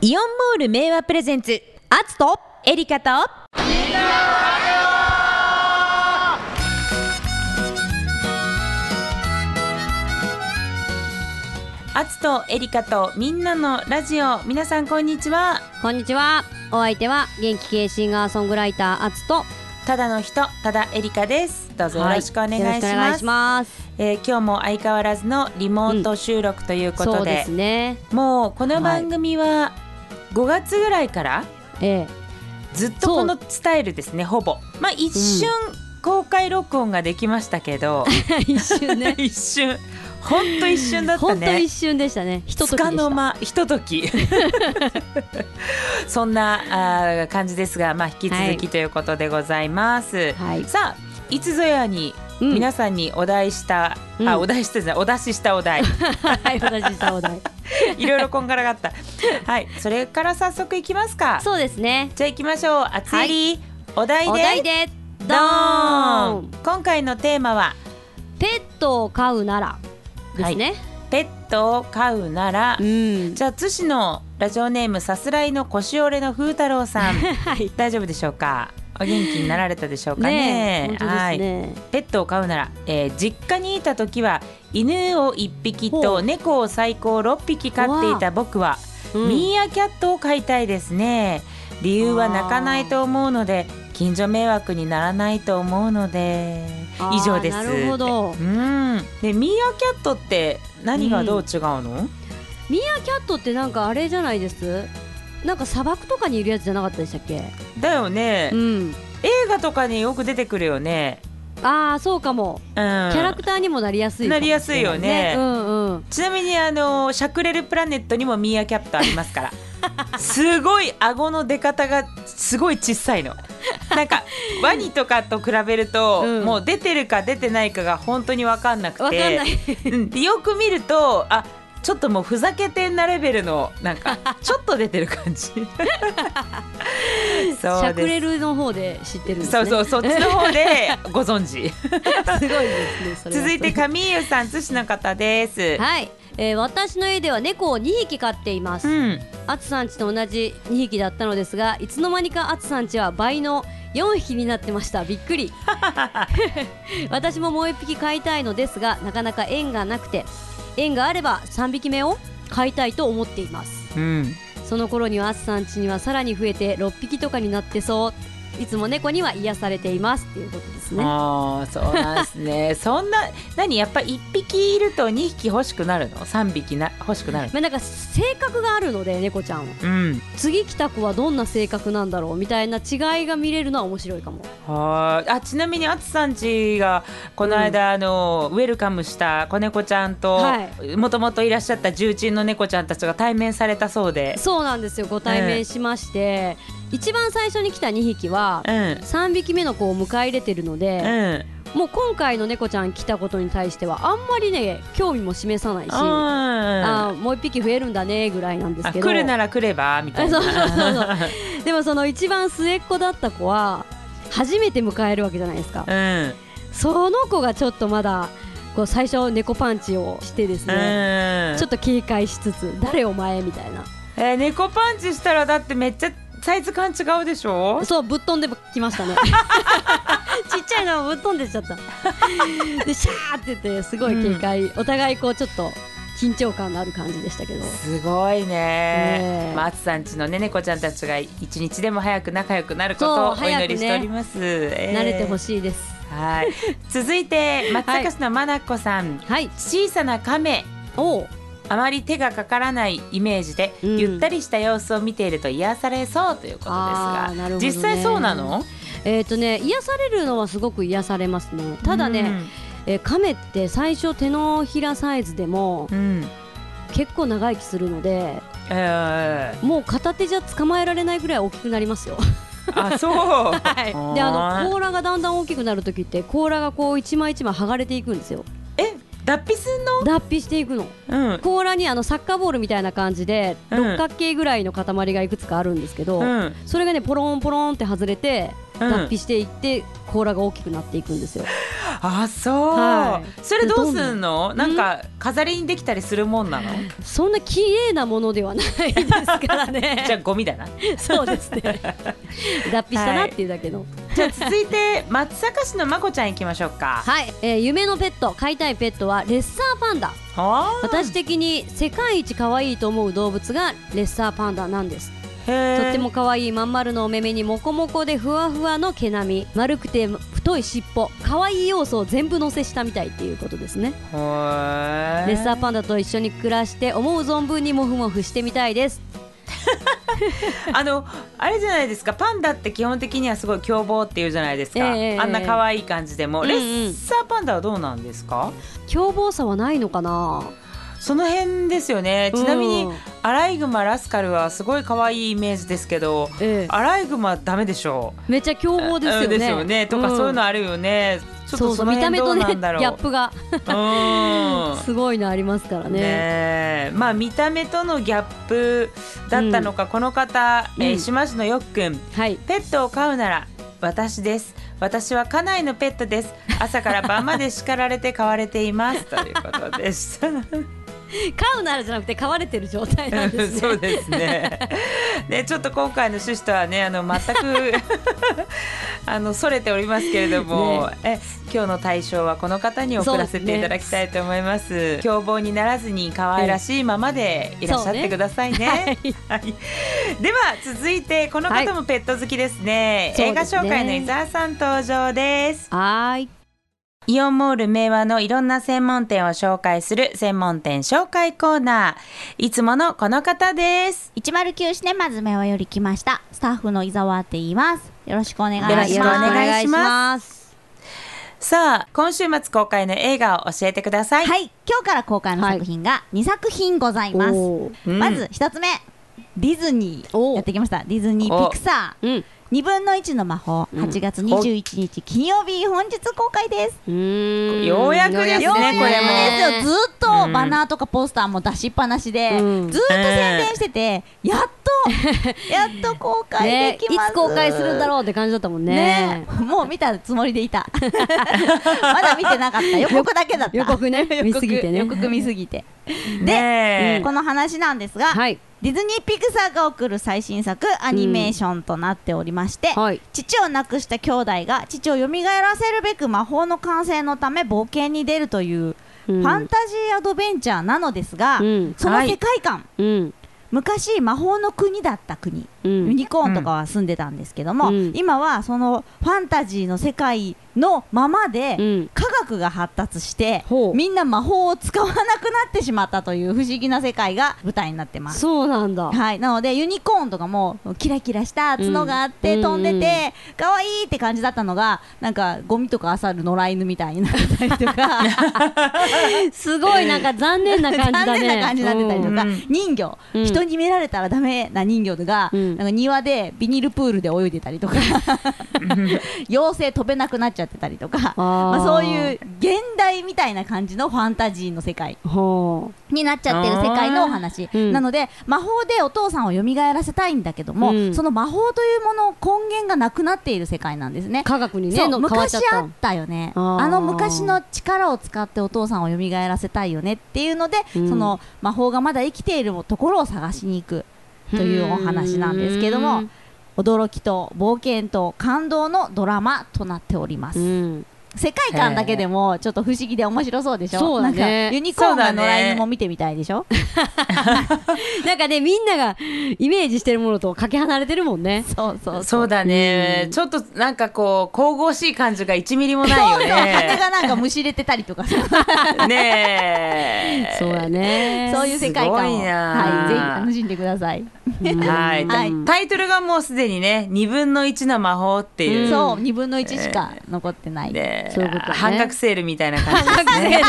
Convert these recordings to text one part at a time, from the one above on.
イオンモール名和プレゼンツアツとエリカと。アツとエリカとみんなのラジオ。皆さんこんにちは。こんにちは。お相手は元気系シンガーソングライターアツと。ただの人ただエリカです。どうぞよろしくお願いしよろしくお願ます,、いします。えー今日も相変わらずのリモート収録ということで,、そうですね。もうこの番組は5月ぐらいからえずっとこのスタイルですねほぼ。まあ一瞬公開録音ができましたけど、え 一瞬ね。一瞬。ほんと一瞬だったね。一瞬でしたね。ひとときの間ひととき。そんなあー感じですがまあ引き続きということでございます、はい。さあいつぞやにうん。皆さんにお題した、うん。あお題したですねお出ししたお題。はい私したお題 いろいろこんがらがった。はい。それから早速いきますか。そうですね。じゃあ行きましょう。あつえり、お題で。お題でドドーン。今回のテーマは？ペットを飼うなら。ですね、ペットを飼うなら、うん。じゃあ津市のラジオネームさすらいの腰折れの風太郎さん。はい。大丈夫でしょうか？お元気になられたでしょうかね。ねえ本当ですはいね。ペットを飼うなら、えー実家にいた時は犬を1匹と猫を最高6匹飼っていた僕は、うん。ミーアキャットを飼いたいですね。理由は泣かないと思うので近所迷惑にならないと思うので以上です。なるほど。うん。でミーアキャットって何がどう違うの、ミーアキャットってなんかあれじゃないです？なんか砂漠とかにいるやつじゃなかったでしたっけ？だよね、うん。映画とかによく出てくるよね、ああそうかも。うん、キャラクターにもなりやすいなりやすいよね。うんうん。ちなみにあのシャクレルプラネットにもミーアキャットありますから。すごい顎の出方がすごい小さいの。なんか ワニとかと比べると、うん。もう出てるか出てないかが本当に分かんなくて。よく見るとあちょっともうふざけてんなレベルのなんか ちょっと出てる感じ。そうです。シャクレルの方で知ってるね。そうそうそっちの方で ご存知。すごいですねそれは。続いてカミーユさん津市の方です。はい、えー私の家では猫を2匹飼っています。うん。アツさんちと同じ2匹だったのですがいつの間にかアツさんちは倍の4匹になってました。びっくり。私ももう1匹飼いたいのですがなかなか縁がなくて縁があれば3匹目を飼いたいと思っています。うん。その頃にはアツさんちにはさらに増えて6匹とかになってそう。いつも猫には癒されています。っていうことで。すね。ああそうなんですね。そんな何やっぱ一匹いると二匹欲しくなるの？三匹な欲しくなるまあなんか性格があるので猫ちゃんは。うん。次来た子はどんな性格なんだろうみたいな違いが見れるのは面白いかも。はーい。あちなみにあつさんちがこの間、あのウェルカムした子猫ちゃんとはもともといらっしゃった重鎮の猫ちゃんたちが対面されたそうで。そうなんですよ。ご対面しまして、一番最初に来た2匹はうん。3匹目の子を迎え入れてるのうで、ん。もう今回の猫ちゃん来たことに対してはあんまりね興味も示さないし、あもう1匹増えるんだねぐらいなんですけど。あ来るなら来ればみたいな。そうそうそうそう。でもその一番末っ子だった子は初めて迎えるわけじゃないですか、うん。その子がちょっとまだこう最初猫パンチをしてですね、うん。ちょっと警戒しつつ誰お前みたいな。えー猫パンチしたらだってめっちゃサイズ感違うでしょ？そうぶっ飛んできましたね。ちっちゃいのはぶっ飛んでっちゃった。でシャーって言ってすごい警戒、お互いこうちょっと緊張感のある感じでしたけど。すごいね。ねさんちのね猫ちゃんたちが一日でも早く仲良くなることをお祈りしております、えー。慣れてほしいです。はい。続いて松阪市のまなこさん、はい。小さな亀。おうあまり手がかからないイメージで、うん。ゆったりした様子を見ていると癒されそうということですがね。実際そうなの？えっ、とね癒されるのはすごく癒されますね。ただね、えー亀って最初手のひらサイズでもうん、うん結構長生きするのでえもう片手じゃ捕まえられないぐらい大きくなりますよ。ー、あそう。はい、であの甲羅がだんだん大きくなる時って甲羅がこう一枚一枚剥がれていくんですよ。え脱皮すんの？脱皮していくの。うん。甲羅にあのサッカーボールみたいな感じでうん。六角形ぐらいの塊がいくつかあるんですけど、うん。それがねポロンポロンって外れてうん脱皮していって甲羅が大きくなっていくんですよ。あそう、はいそれどうすんの？なんか飾りにできたりするもんなの？そんな綺麗なものではないですからね。じゃあゴミだなそうですね。脱皮したなっていうだけの。じゃあ続いて松阪市のまこちゃん行きましょうかはい、えー夢のペット飼いたいペットはレッサーパンダ。は私的に世界一可愛いと思う動物がレッサーパンダなんです。とっても可愛いまん丸のお目目にモコモコでふわふわの毛並み。丸くて太い尻尾。可愛い要素を全部乗せしたみたいっていうことですね。へー。レッサーパンダと一緒に暮らして思う存分にモフモフしてみたいです。あのあれじゃないですか。パンダって基本的にはすごい凶暴っていうじゃないですか、ええあんな可愛い感じでも、レッサーパンダはどうなんですか？凶暴さはないのかな？その辺ですよね。ちなみにうんアライグマラスカルはすごい可愛いイメージですけどええ。アライグマダメでしょう。めっちゃ凶暴ですよね。うんですよね。とか、んそういうのあるよね。ちょっとそのた目とねギャップが。うん。すごいのありますからね。ねえ。まあ見た目とのギャップだったのか、この方、えーうん。島市のよっくん。はい。ペットを飼うなら私です。私は家内のペットです。朝から晩まで叱られて飼われています。ということでした飼うならじゃなくて飼われてる状態なんですね。そうですね。ねちょっと今回の趣旨とはねあの全く あのそれておりますけれども、え今日の対象はこの方に送らせていただきたいと思います。凶暴にならずに可愛らしいままでいらっしゃってくださいね。はい、では続いてこの方もペット好きですね、はい。映画紹介の伊沢さん登場です。はーいイオンモール明和のいろんな専門店を紹介する専門店紹介コーナー。いつものこの方です。109シネマズメワより来ました。スタッフの伊沢って言います。よろしくお願いしよろますしくお願いします。すさあ今週末公開の映画を教えてください、はい。今日から公開の作品が2作品ございます、おー。うん。まず1つ目。ディズニおー。ーやってきました。ディズニーピクサうん。ー2分の1の魔法。うん。8月21日金曜日本日公開です。うーん。ようやくですね。これもずっとバナーとかポスターも出しっぱなしで、うん。ずっと宣伝してて、やっと やっと公開ねできます、いつ公開するんだろうって感じだったもんね。ねもう見たつもりでいた。まだ見てなかった。予告だけだった。予告ね。見すぎてね。予告見すぎて。で、この話なんですが、はいディズニーピクサーが送る最新作アニメーションとなっておりまして、はい。父を亡くした兄弟が父を蘇らせるべく魔法の完成のため冒険に出るというフうん。ァンタジーアドベンチャーなのですが、うん。その世界観、うん。昔魔法の国だった国、うん。ユニコーンとかは住んでたんですけども、うん。今はそのファンタジーの世界のままで、うん。科学が発達してみんな魔法を使わなくなってしまったという不思議な世界が舞台になってます。そうなんだ。はい、なのでユニコーンとかもキラキラした角があってうん飛んでて可愛いって感じだったのがなんかゴミとか漁る野良犬みたいになってたりとか。すごいなんか残念な感じだね。残念な感じになってたりとか、うん。人魚、うん。人に見られたらダメな人魚が、うん。なんか庭でビニールプールで泳いでたりとか。妖精飛べなくなっちゃってたりとか。まあ、そういう現代みたいな感じのファンタジーの世界ほになっちゃってる世界のお話、うん。なので魔法でお父さんを蘇らせたいんだけども、うん。その魔法というもの根源がなくなっている世界なんですね。う。科学にね昔あったよね。あの昔の力を使ってお父さんを蘇らせたいよねっていうので、うん。その魔法がまだ生きているところを探しに行くというお話なんですけども驚きと冒険と感動のドラマとなっております、うん世界観だけでもちょっと不思議で面白そうでしょ？そうだね。なんかユニコーンが野良犬も見てみたいでしょ？なんかねみんながイメージしてるものとかけ離れてるもんね。そうそうそう。だね、うん。ちょっとなんかこう神々しい感じが1ミリもないよ羽ねがなんかむしれてたりとかさ。ねえ。そうだね。そういう世界観を。すごいな。はいぜひ楽しんでください、うんはい、はい。タイトルがもうすでにね2分の1の魔法っていう、そう2分の1しか残ってない、ねねそうね。半額セールみたいな感じですね。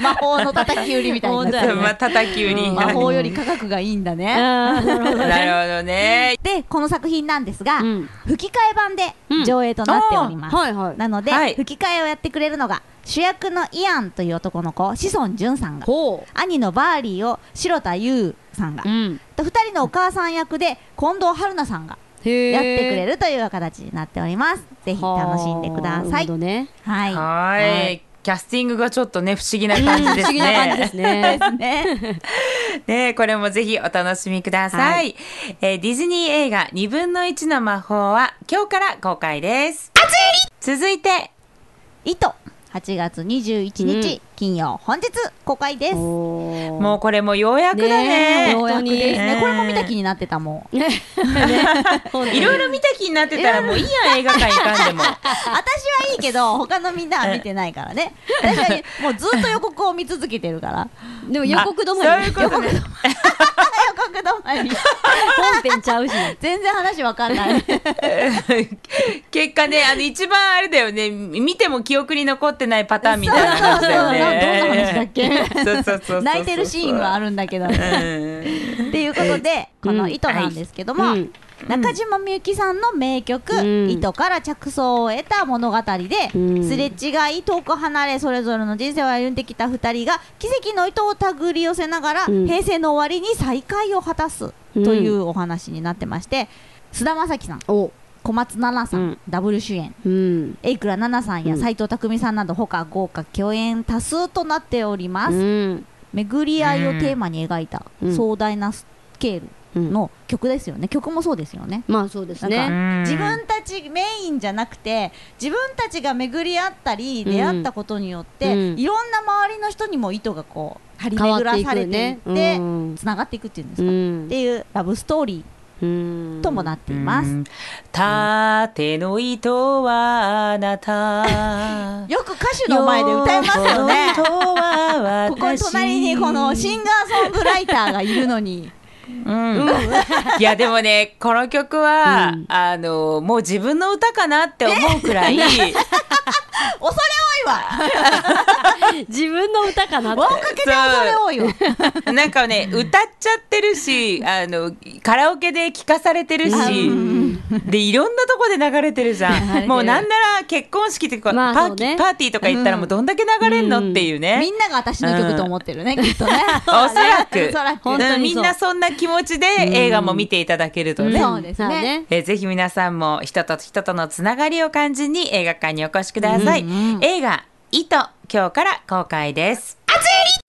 魔法の叩き売りみたいになね。まあ叩き売り。うん。魔法より価格がいいんだね。なるほどね。でこの作品なんですが、うん。吹き替え版で上映となっております、はいはい。なので、はい。吹き替えをやってくれるのが主役のイアンという男の子志尊淳さんがほ兄のバーリーを城田優さんがううん。と2人のお母さん役で近藤春菜さんがやってくれるという形になっております。ぜひ楽しんでください。どね。はい。ははい。い。キャスティングがちょっとね不思議な感じです不思議な感じでね。すね。ですね。ねこれもぜひお楽しみください。はい。えーディズニー映画2分の1の魔法は今日から公開です。続いて糸8月21日、うん。金曜本日公開です。ももうこれもようやくだね。ね。ようやくですねねこれも見た気になってたもん。うね いろいろ見た気になってたらもういいやん映画館行かんでも。私はいいけど他のみんなは見てないからね。私はもうずっと予告を見続けてるから。でも予告止まり。予告止まり。本編ちゃうし。全然話わかんない。結果ねあの一番あれだよね。見ても記憶に残ってないパターンみたいな感じだよね。どんな話だっけそうそうそうそう。泣いてるシーンはあるんだけどってうん。いうことでこの糸なんですけども、うん。中島みゆきさんの名曲「うん。糸」から着想を得た物語で、うん。すれ違い遠く離れそれぞれの人生を歩んできた2人が奇跡の糸を手繰り寄せながら、うん。平成の終わりに再会を果たすというお話になってまして菅田将暉さん。お小松菜奈さん、うん。ダブル主演。うん。榮倉奈々さんやうん。斎藤工さんなど他豪華共演多数となっております、うん。巡り合いをテーマに描いたうん。壮大なスケールうんの曲ですよね。曲もそうですよね。まあそうですね。うん。自分たちメインじゃなくて自分たちが巡り合ったりうん。出会ったことによって、うん。いろんな周りの人にも糸がこう張り巡らされていってうん。つながっていくっていうんですか、うん。っていうラブストーリうんーともなっています、うん。縦の糸はあなた。よく歌手の前で歌えますよね。ここに隣にこのシンガーソングライターがいるのにうん、いやでもねこの曲は、うん。あのもう自分の歌かなって思うくらい。恐れ多いわ。自分の歌かなって。なんかね歌っちゃってるしあのカラオケで聴かされてるし、でいろんなとこで流れてるじゃん。もうなんなら結婚式とか、まあパーね。パーティーとか行ったらもうどんだけ流れんの、うんっていうね、みんなが私の曲と思ってるね、きっとね。おそらく。本当にみんなそんな気持ちで映画も見ていただけるとね、そうですね。えーぜひ皆さんも人と人とのつながりを感じに映画館にお越しください、うんうん。映画「糸」今日から公開です。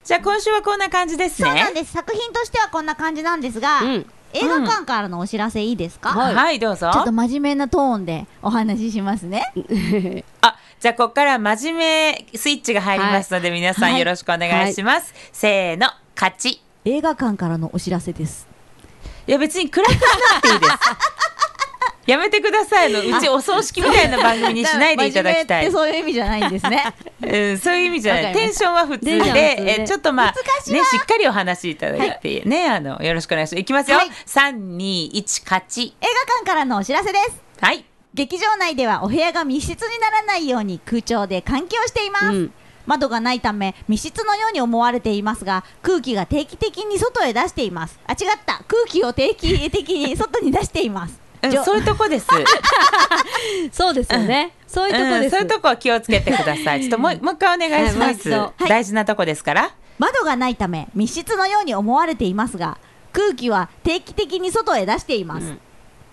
じゃあ今週はこんな感じですそうなんねです。作品としてはこんな感じなんですが、うん。映画館からのお知らせいいですか、はいはいどうぞ。ちょっと真面目なトーンでお話ししますね。あじゃあここから真面目スイッチが入りますので、皆さんはいよろしくお願いします、せーの勝ち。い映画館からのお知らせです。や別に暗くなくていいです。やめてくださいあのうちお葬式みたいな番組にしないでいただきたい。そういう意味じゃないんですねうん、そういう意味じゃないテンションは普通でえちょっとまあ難しいねしっかりお話しいただいて、ねあのよろしくお願いしますいきますよ、はい三二一勝ち映画館からのお知らせですはい劇場内ではお部屋が密室にならないように空調で換気をしています、うん窓がないため密室のように思われていますが空気が定期的に外へ出しています。あ違った。空気を定期的に外に出しています。そういうとこです。そうですよね。そういうとこうん、ですそういうとこは気をつけてください。ちょっともうもう一回お願いします、はい大事なとこですから。窓がないため密室のように思われていますが空気は定期的に外へ出しています、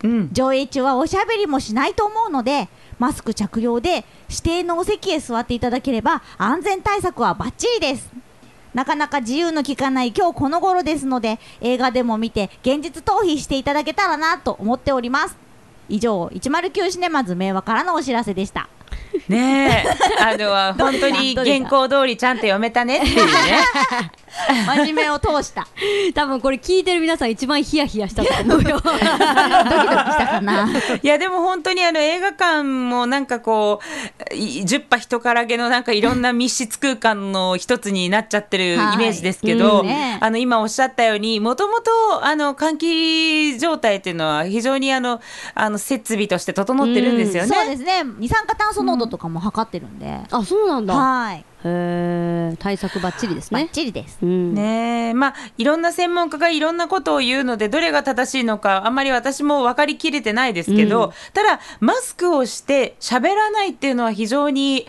うん。上映中はおしゃべりもしないと思うのでマスク着用で指定のお席へ座っていただければ安全対策はバッチリです。なかなか自由の利かない今日この頃ですので映画でも見て現実逃避していただけたらなと思っております。以上109シネマズ名和からのお知らせでした。ねえ。あの本当に原稿通りちゃんと読めたねっていうね。真面目を通した。多分これ聞いてる皆さん一番ヒヤヒヤしたと思うよ。ドキドキしたかな。いやでも本当にあの映画館もなんかこうい10羽人からげのなんかいろんな密室空間の一つになっちゃってるイはいメージですけど、うんね。あの今おっしゃったようにもともとあの換気状態っていうのは非常にあのあの設備として整ってるんですよね。そうですね。二酸化炭素濃度とかも測ってるんで、あそうなんだ。はい対策ばっちりですバッねチリです。うん。ねえ。まあいろんな専門家がいろんなことを言うのでどれが正しいのかあんまり私も分かりきれてないですけど、うん。ただマスクをして喋らないっていうのは非常にそうですよね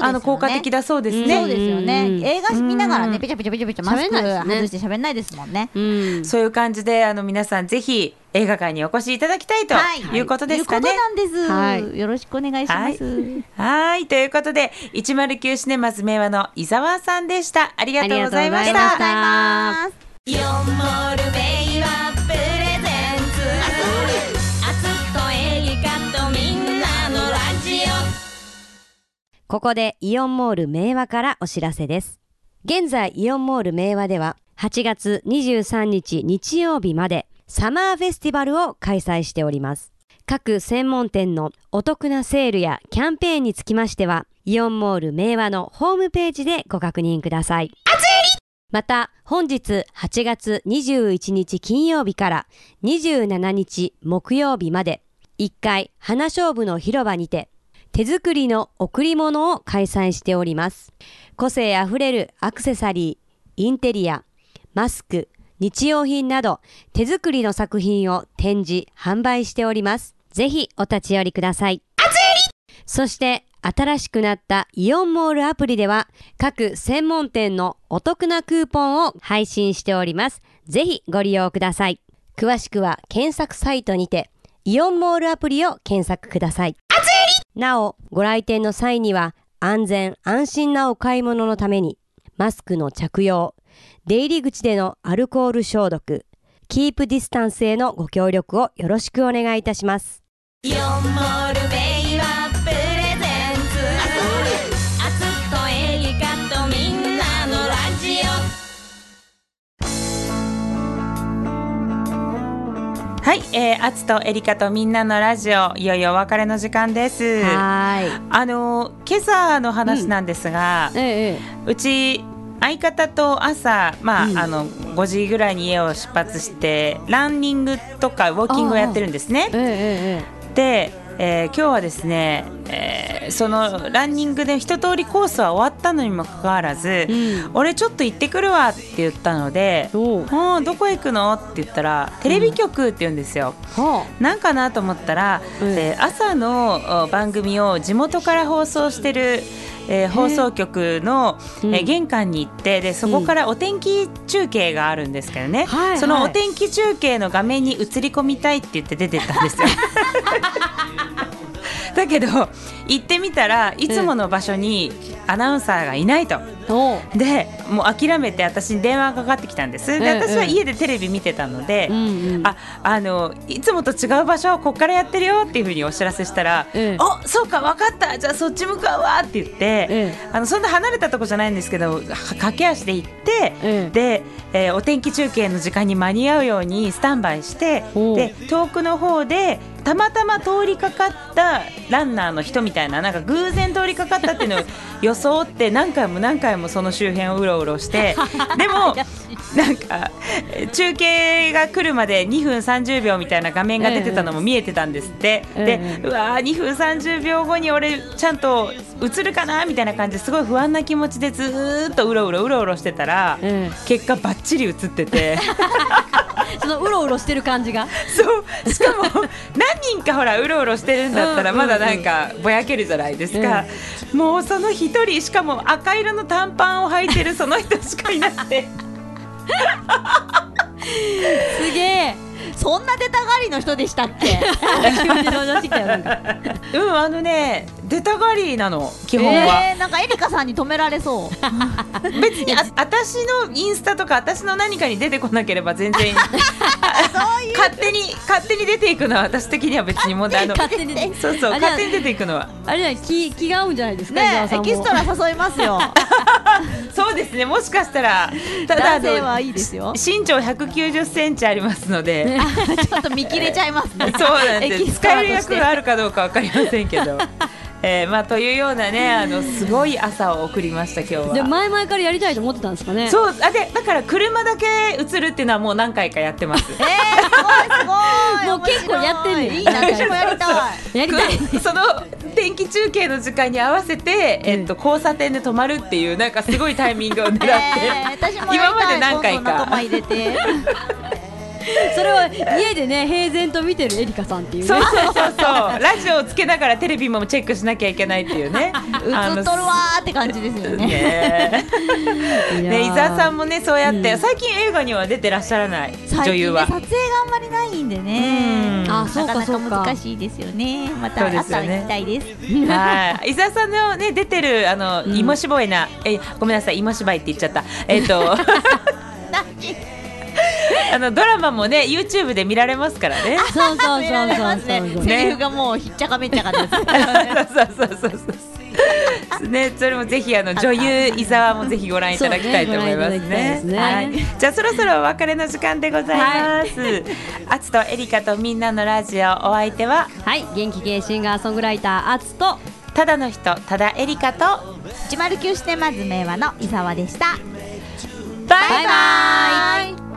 あの効果的だそうですね。そうですよね、うん。映画見ながらうん。ねペチャペチャペチャペチャマスク外して喋んないですもんね。うん。そういう感じであの皆さんぜひ映画館にお越しいただきたいとい。うことですかね。い。うことなんです、はいよろしくお願いします、はい。ということで109シネマズ明和の伊沢さんでした。ありがとうございましありがとうございた。ここでイオンモール明和からお知らせです。現在イオンモール明和では8月23日日曜日までサマーフェスティバルを開催しております。各専門店のお得なセールやキャンペーンにつきましては、イオンモール明和のホームページでご確認ください。また、本日8月21日金曜日から27日木曜日まで、1階花勝負の広場にて、手作りの贈り物を開催しております。個性あふれるアクセサリー、インテリア、マスク、日用品など手作りの作品を展示、販売しております。ぜひお立ち寄りください。そして新しくなったイオンモールアプリでは各専門店のお得なクーポンを配信しております。ぜひご利用ください。詳しくは検索サイトにてイオンモールアプリを検索ください。なお、ご来店の際には安全安心なお買い物のためにマスクの着用、出入り口でのアルコール消毒、キープディスタンスへのご協力をよろしくお願いいたします。はい、えー、アツとエリカとみんなのラジオいよいよお別れの時間です。はあの今朝の話なんですが、い。ええうち相方と朝、まあうんあの5時ぐらいに家を出発してランニングとかウォーキングをやってるんですね。えええで、えー今日はですね、えーそのランニングで一通りコースは終わったのにもかかわらず、えうん。俺ちょっと行ってくるわって言ったので「おううんどこ行くの?」って言ったら「テレビ局」って言うんですよ。はなんかなと思ったら、うんえー朝のお番組を地元から放送してる、えー放送局の、うん。えー玄関に行ってでそこからお天気中継があるんですけどね、はいそのはいお天気中継の画面に映り込みたいって言って出てったんですよ。だけど行ってみたらいつもの場所にアナウンサーがいないと。う。でもう諦めて私に電話がかかってきたんです。でええ私は家でテレビ見てたので、うんうん。ああのいつもと違う場所をここからやってるよっていうふうにお知らせしたら「ええおそうか分かったじゃあそっち向かうわ」って言って、ええあのそんな離れたとこじゃないんですけどは駆け足で行って、ええで、えーお天気中継の時間に間に合うようにスタンバイしてで遠くの方でたまたま通りかかったランナーの人みたいななんか偶然通りかかったっていうのを装って 何回も何回もその周辺をうろうろして でもなんかえー中継が来るまで2分30秒みたいな画面が出てたのも見えてたんですって、ええでええうわー2分30秒後に俺ちゃんと映るかなみたいな感じですごい不安な気持ちでずーっとうろうろうろうろしてたら、え結果バッチリ映ってて。え そのうろうろしてる感じが。そう。しかも 何人かほらうろうろしてるんだったらうんうんうん。まだなんかぼやけるじゃないですか、もうその一人しかも赤色の短パンを履いてるその人しかいなくて。すげえ。そんな出たがりの人でしたっけ？うんあのね出たがりなの基本は。えー、なんかエリカさんに止められそう。別にあ私のインスタとか私の何かに出てこなければ全然勝手に勝手に出ていくのは私的には別に問題。あの勝手にね。そうそう勝手に出ていくのは。あれじゃない気気が合うんじゃないですか。伊ねエキストラ誘いますよ。そうですねもしかしたらただあ男性はのいいですよ。身長190センチありますので、ちょっと見切れちゃいますね。そうなんです。使える役があるかどうかわかりませんけど、えー、まあというようなねあのすごい朝を送りました今日は。で前々からやりたいと思ってたんですかね。そうあでだから車だけ映るっていうのはもう何回かやってます。えー、すごいすごい。もう結構やってんねん面白い。いいな私もやりたい。やりたい。くその天気中継の時間に合わせて、えっと、交差点で止まるっていうなんかすごいタイミングを狙って、えー、今まで何回か。仲間入れて それは家でね平然と見てるエリカさんっていうね。そうそうそう。そうラジオをつけながらテレビもチェックしなきゃいけないっていうね。映っとるわーって感じですよね。ねね伊沢さんもねそうやって、うん。最近映画には出てらっしゃらない女優は。撮影があんまりないんでね。うん。あそうかそうかなか難しいですよね。またそうであったらすよね。行きたいです。はい。伊沢さんのね出てるあの、うん。芋芝居なえごめんなさい芋芝居って言っちゃった。えっ、と あのドラマもね YouTube で見られますからね。そうそうそうそう セリフがもうひっちゃかめっちゃかです。そうそうそうそう。そう。ね、それもぜひあの女優伊沢もぜひご覧いただきたいと思いますね。はい。じゃあそろそろお別れの時間でございます。あつとエリカとみんなのラジオお相手は？はい元気系シンガーソングライターアツと。ただの人ただエリカと。109視点まず名和の伊沢でした。バイバイ